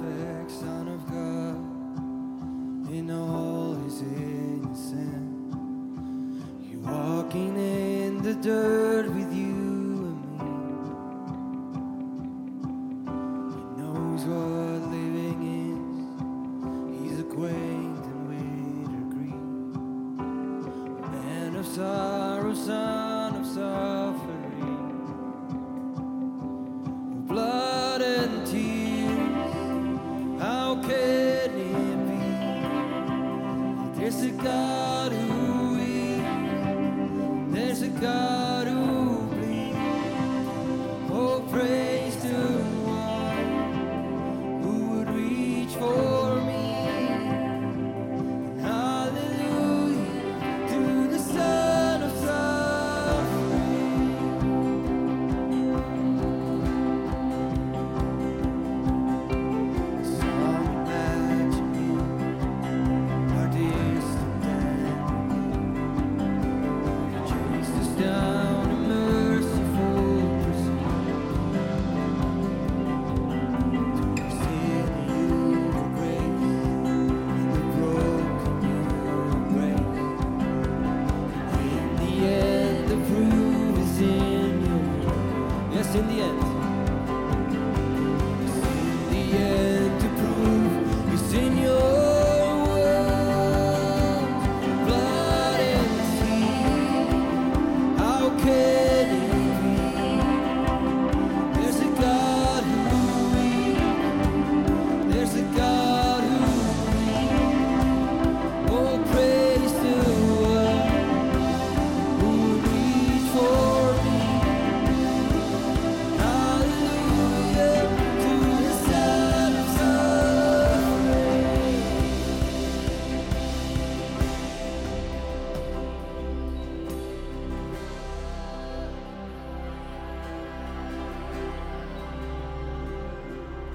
perfect Son of God in all his innocence. You're walking in the dirt with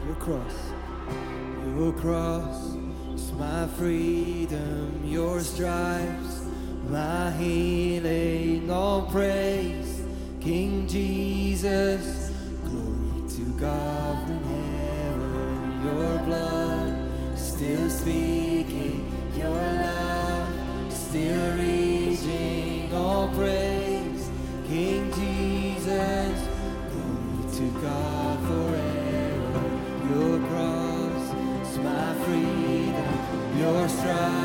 Your cross, your cross is my freedom, your stripes, my healing. All praise, King Jesus. Glory to God in heaven, your blood still speaking, your love still reading. your stride.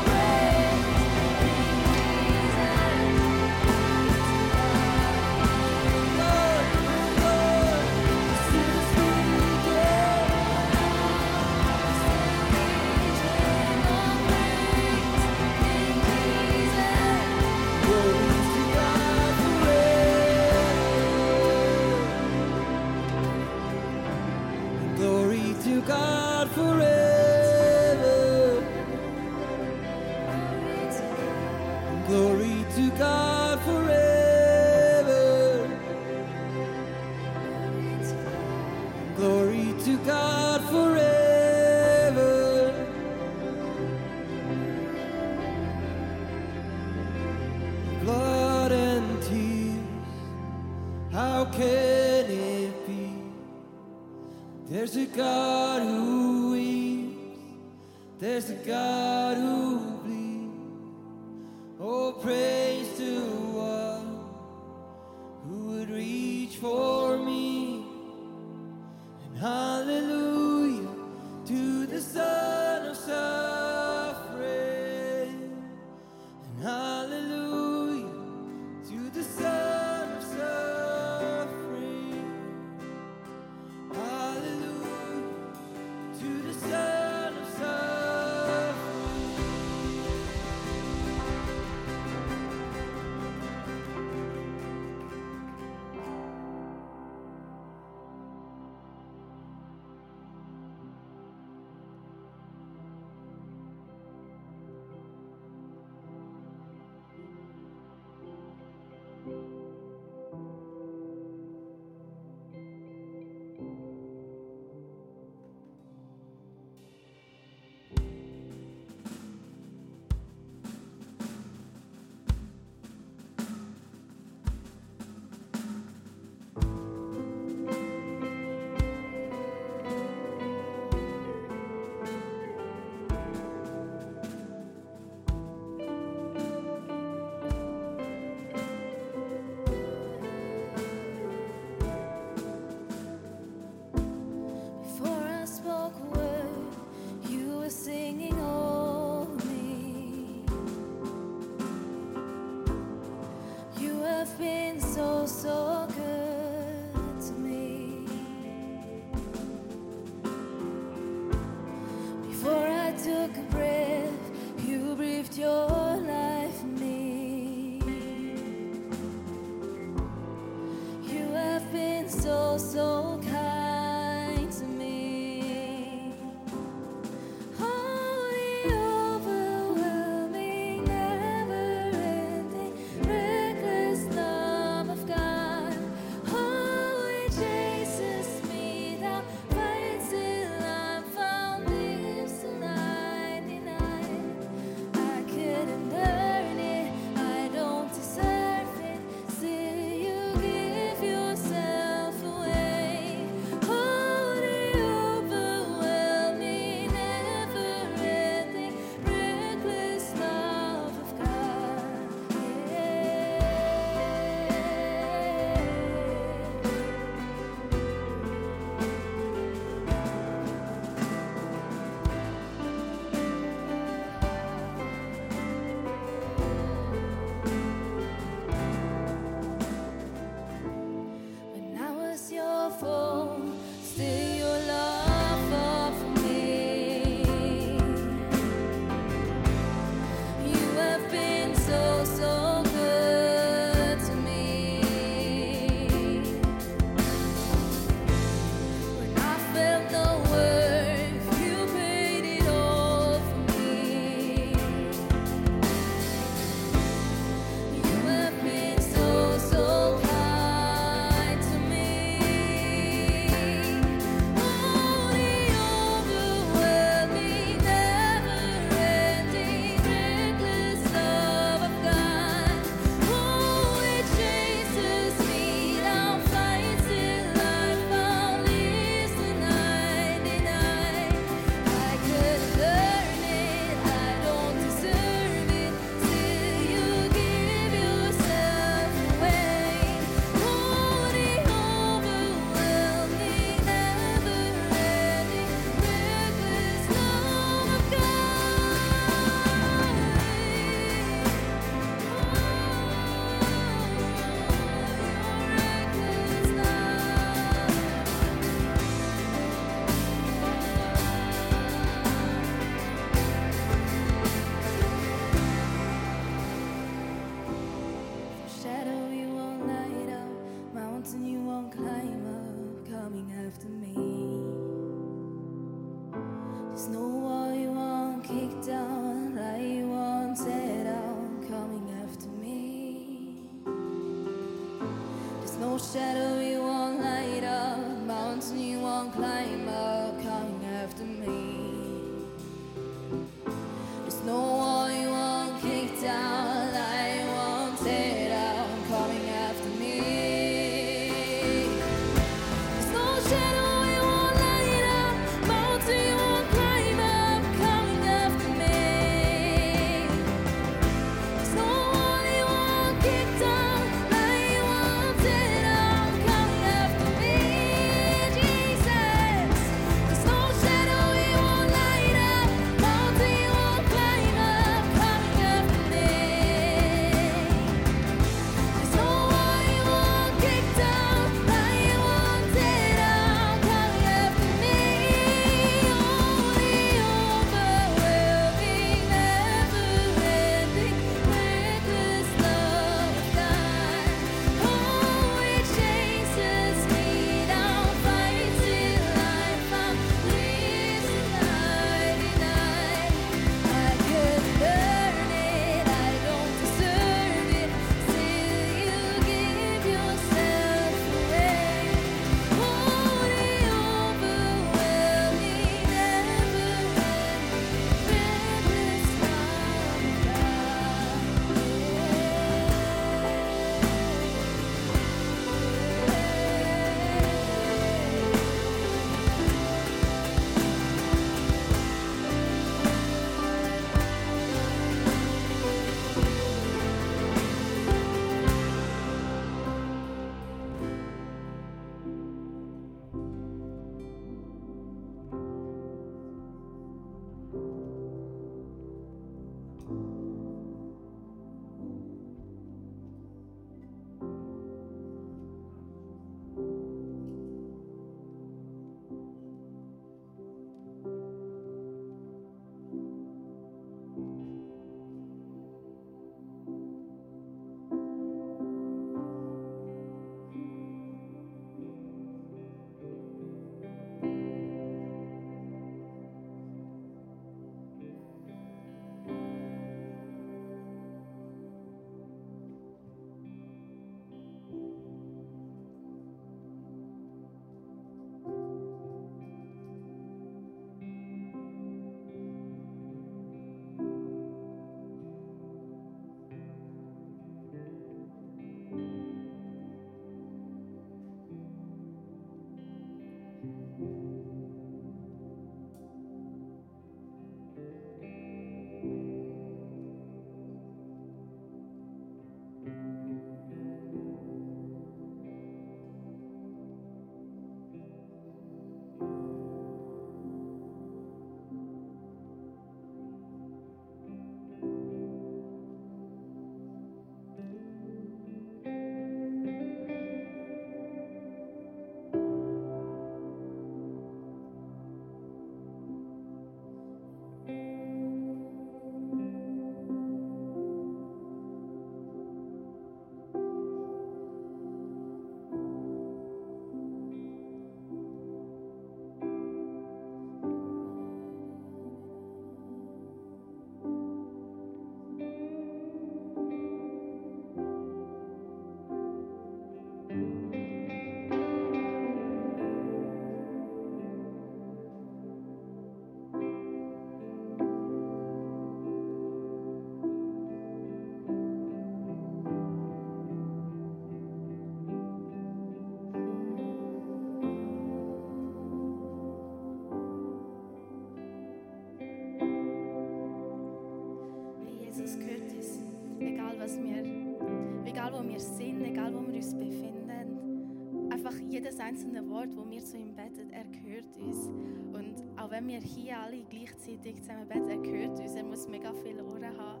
Auch wenn wir hier alle gleichzeitig zusammen beten, er gehört uns, er muss mega viele Ohren haben.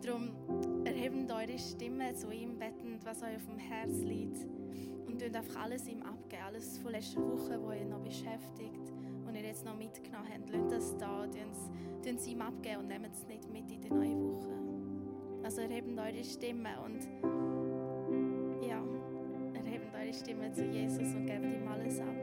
Darum erheben eure Stimme zu ihm bettend, was euch auf dem Herz liegt. Und tun einfach alles ihm abgeben, alles von letzter Woche, wo ihr noch beschäftigt und ihr jetzt noch mitgenommen habt. Lasst das da, tun es ihm abgeben und nehmt es nicht mit in die neue Woche. Also erheben eure Stimme und ja, erheben eure Stimme zu Jesus und gebt ihm alles ab.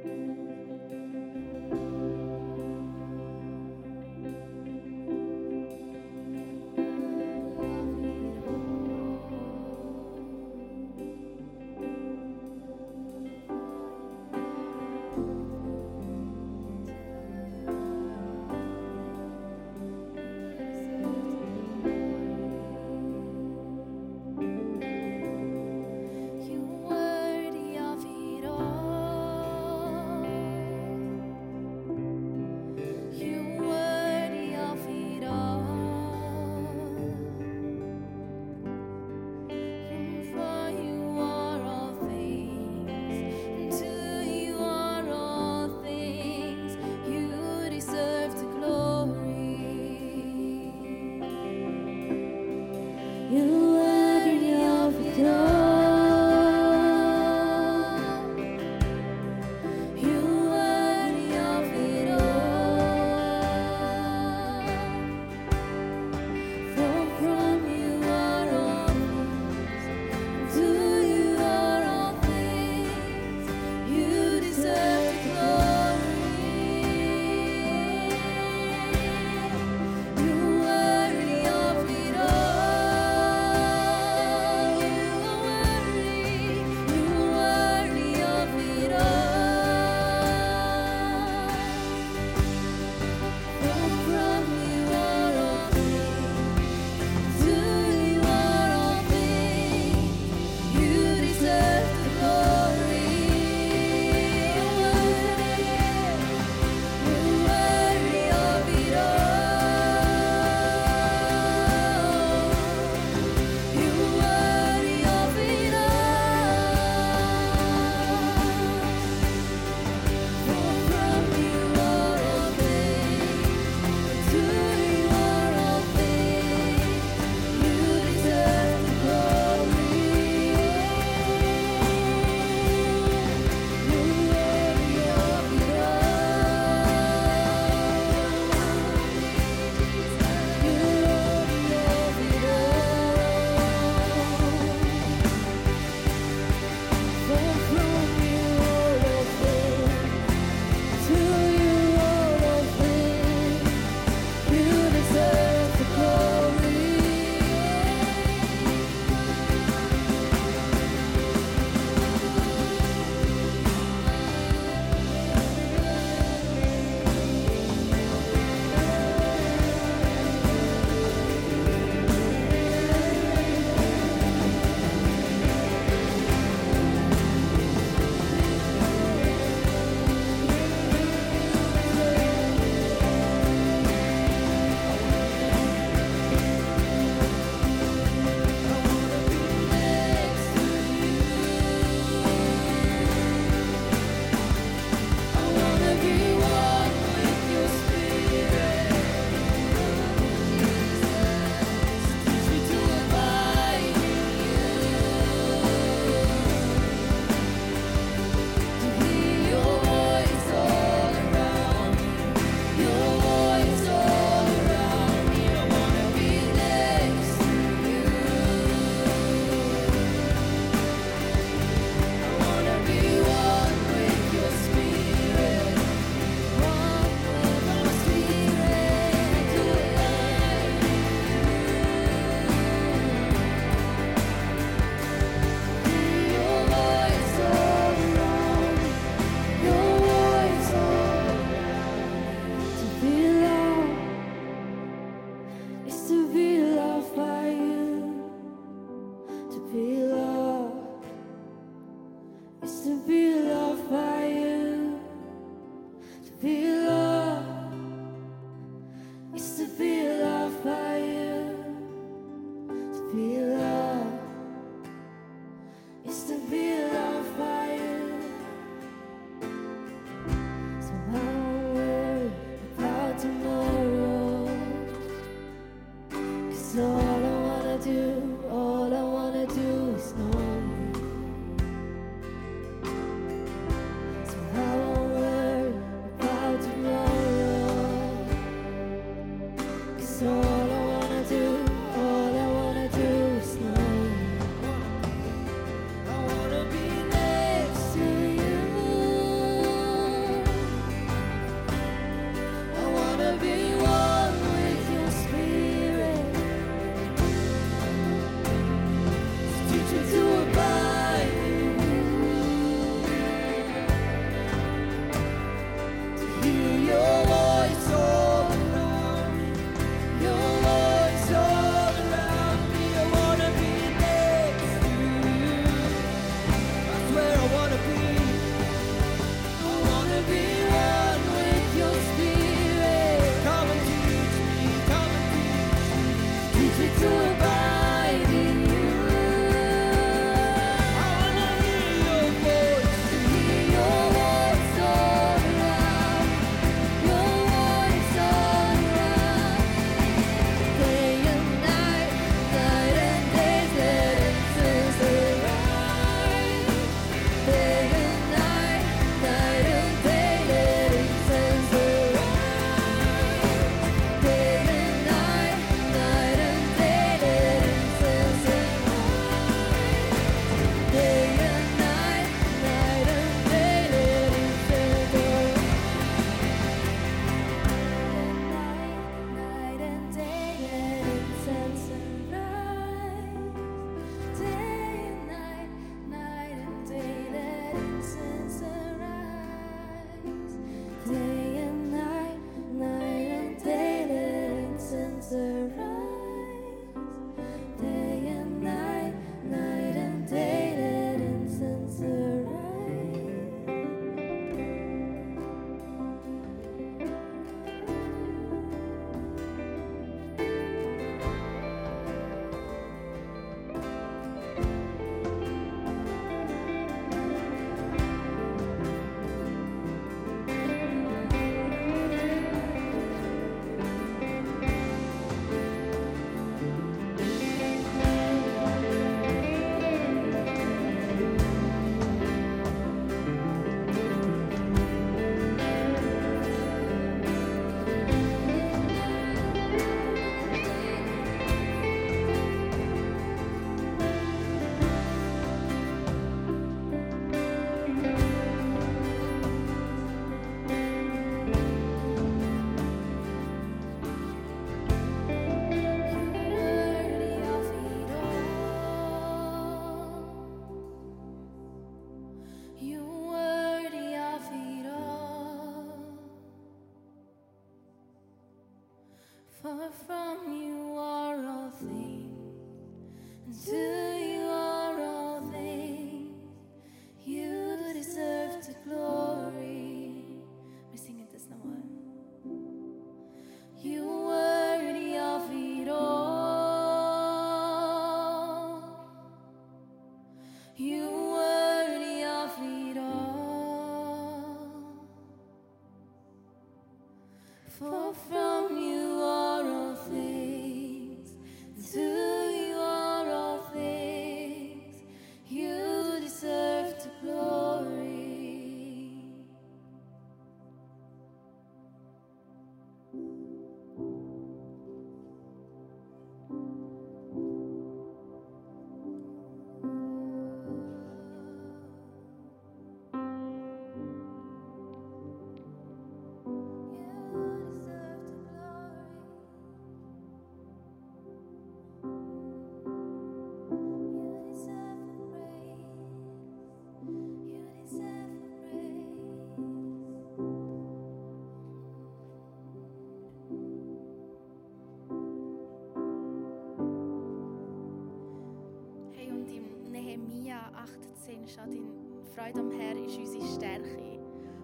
Jeremia 18 steht in Freude am Herr ist unsere Stärke.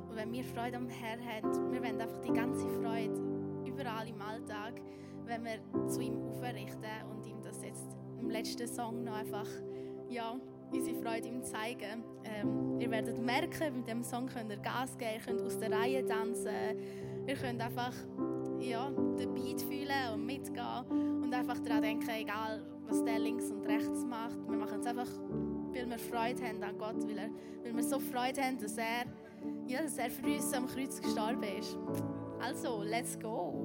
Und wenn wir Freude am Herr haben, wir wollen einfach die ganze Freude überall im Alltag, wenn wir zu ihm aufrichten und ihm das jetzt im letzten Song noch einfach, ja, unsere Freude ihm zeigen. Ähm, ihr werdet merken, mit dem Song könnt ihr Gas geben, ihr könnt aus der Reihe tanzen, ihr könnt einfach ja, den Beat fühlen und mitgehen und einfach daran denken, egal was der links und rechts macht, wir machen es einfach weil wir Freude haben an Gott, weil, er, weil wir so Freude haben, dass er, ja, dass er für uns am Kreuz gestorben ist. Also, let's go!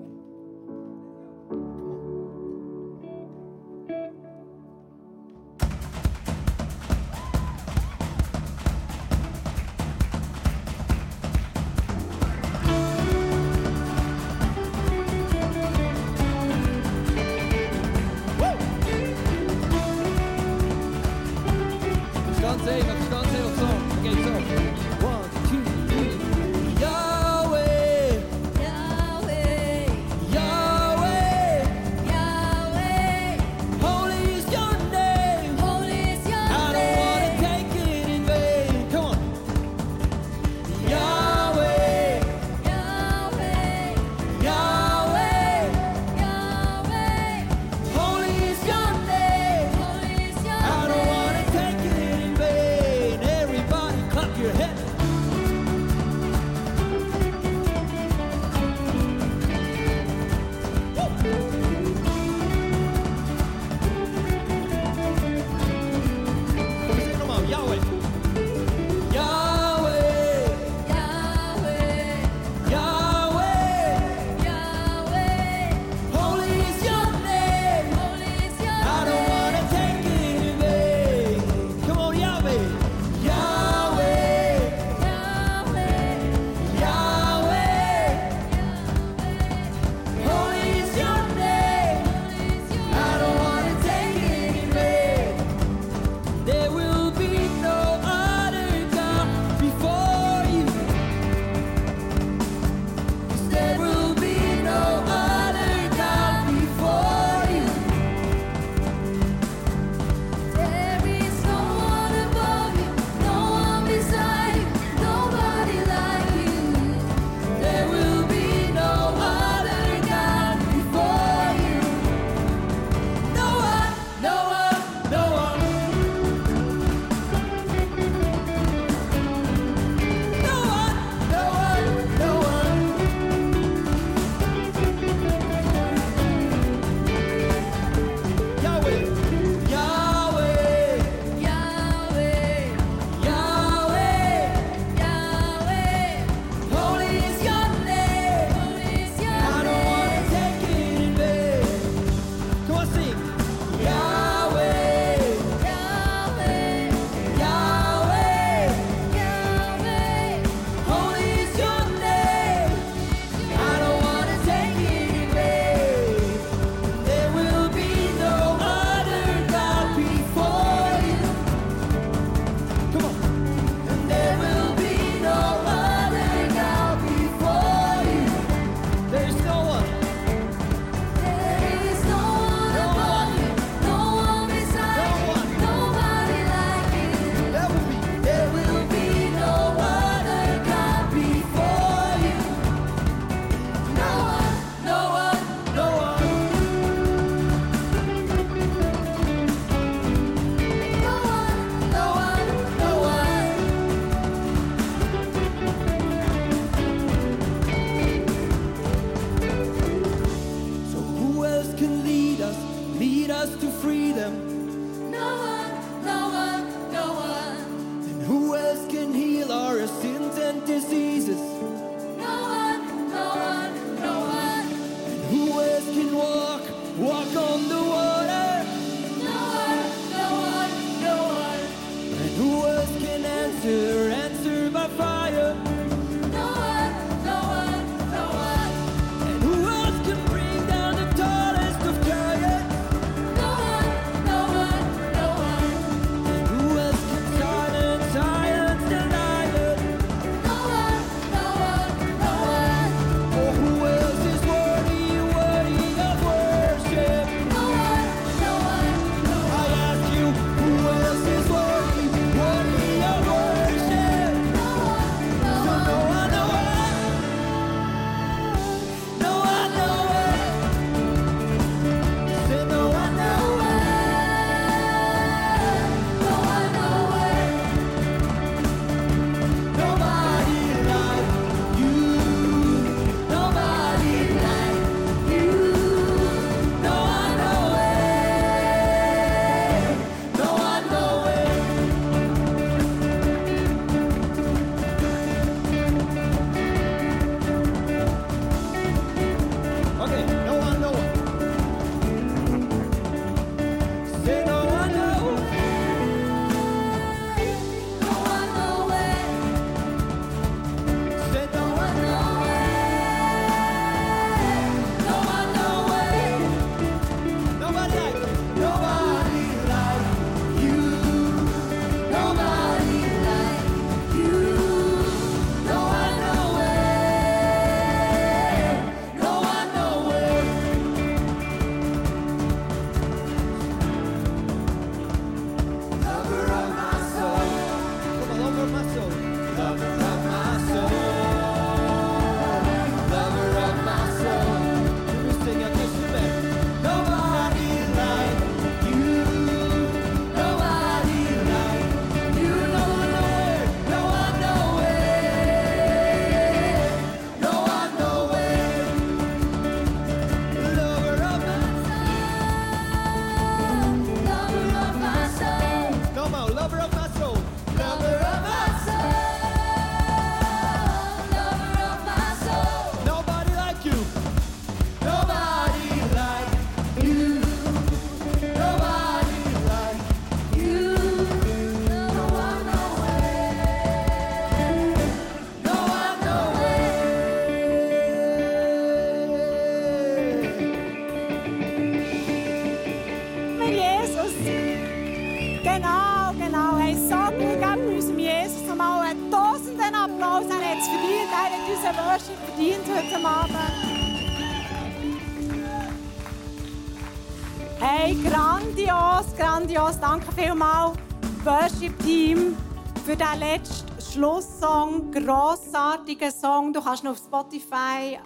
Danke vielmals, Worship-Team, für den letzten Schlusssong. Grossartiger Song. Du kannst ihn auf Spotify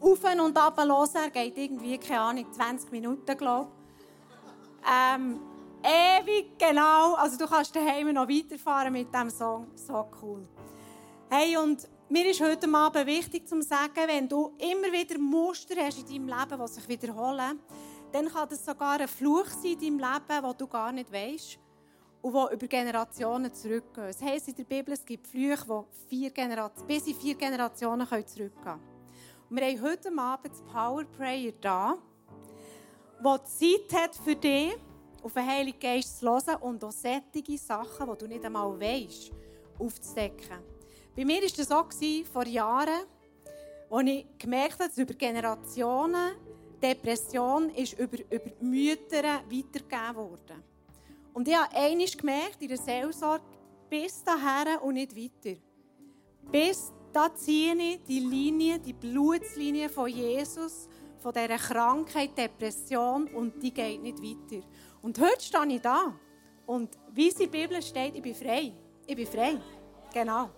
auf und ab hören. Er geht irgendwie, keine Ahnung, 20 Minuten, glaube ich. Ähm, ewig, genau. Also du kannst daheim noch weiterfahren mit diesem Song. So cool. Hey, und mir ist heute Abend wichtig zu sagen, wenn du immer wieder Muster hast in deinem Leben, die sich wiederholen, dann kann das sogar ein Fluch sein in deinem Leben, den du gar nicht weißt und die über Generationen zurückgehen. Es heisst in der Bibel, es gibt Flüche, die bis in vier Generationen zurückgehen können. Und wir haben heute Abend das Power Prayer da, wo Zeit hat für dich, auf den Heiligen Geist zu hören und auch solche Sachen, die du nicht einmal weißt, aufzudecken. Bei mir war das auch vor Jahren, als ich gemerkt habe, dass über Generationen Depression ist über, über Mütter weitergegeben worden. Und ich habe einmal gemerkt, in der Seelsorge, bis dahin und nicht weiter. Bis da ziehe ich die Linie, die Blutslinie von Jesus, von dieser Krankheit, Depression, und die geht nicht weiter. Und heute stehe ich da. Und wie es in der Bibel steht, ich bin frei. Ich bin frei. Genau.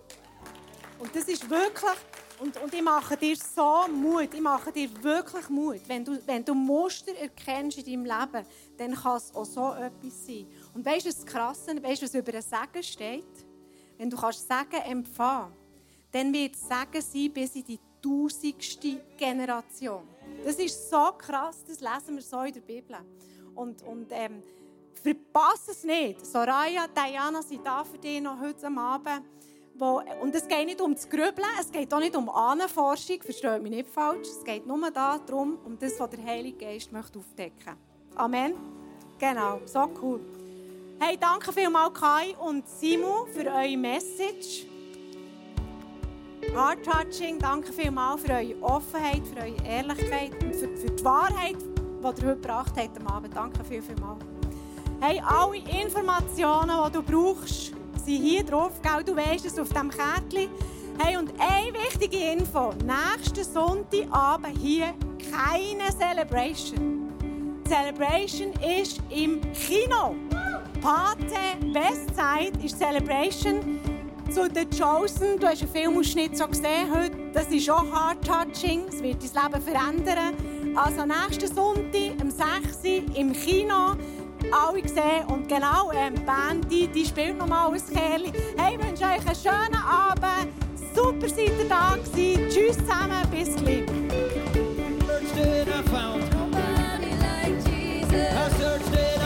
Und das ist wirklich, und, und ich mache dir so Mut, ich mache dir wirklich Mut. Wenn du, wenn du Muster erkennst in deinem Leben, dann kann es auch so etwas sein. Und weißt du, was das Krasse, weißt du, was über ein Sagen steht? Wenn du kannst Sagen empfangen, dann wird es Sagen sein bis in die tausendste Generation. Das ist so krass, das lesen wir so in der Bibel. Und, und ähm, verpass es nicht. Soraya, Diana sind da für dich noch heute Abend. Wo, und es geht nicht um das Grübeln, es geht auch nicht um Ahnenforschung, versteht mich nicht falsch. Es geht nur darum, um das, was der Heilige Geist möchte aufdecken Amen. Genau, so cool. Hey, danke vielmals Kai und Simon für eure Message. Heart Touching, danke vielmals für eure Offenheit, für eure Ehrlichkeit und für, für die Wahrheit, die ihr heute gebracht habt am Abend. Danke viel, vielmals. Hey, alle Informationen, die du brauchst, sind hier drauf. Gell? Du weißt es auf diesem Kärtchen. Hey, und eine wichtige Info. Nächsten Sonntagabend hier keine Celebration. Die Celebration ist im Kino. Pate Westside ist Celebration zu The Chosen. Du hast einen Filmausschnitt so gesehen heute. Das ist auch heart-touching. Es wird dein Leben verändern. Also nächsten Sonntag, am 6. Uhr im Kino alle gesehen. Und genau, ähm, die Band, die, die spielt nochmal ein Kerli. Hey, ich wünsche euch einen schönen Abend. Super seid ihr da gewesen. Tschüss zusammen, bis gleich. I searched and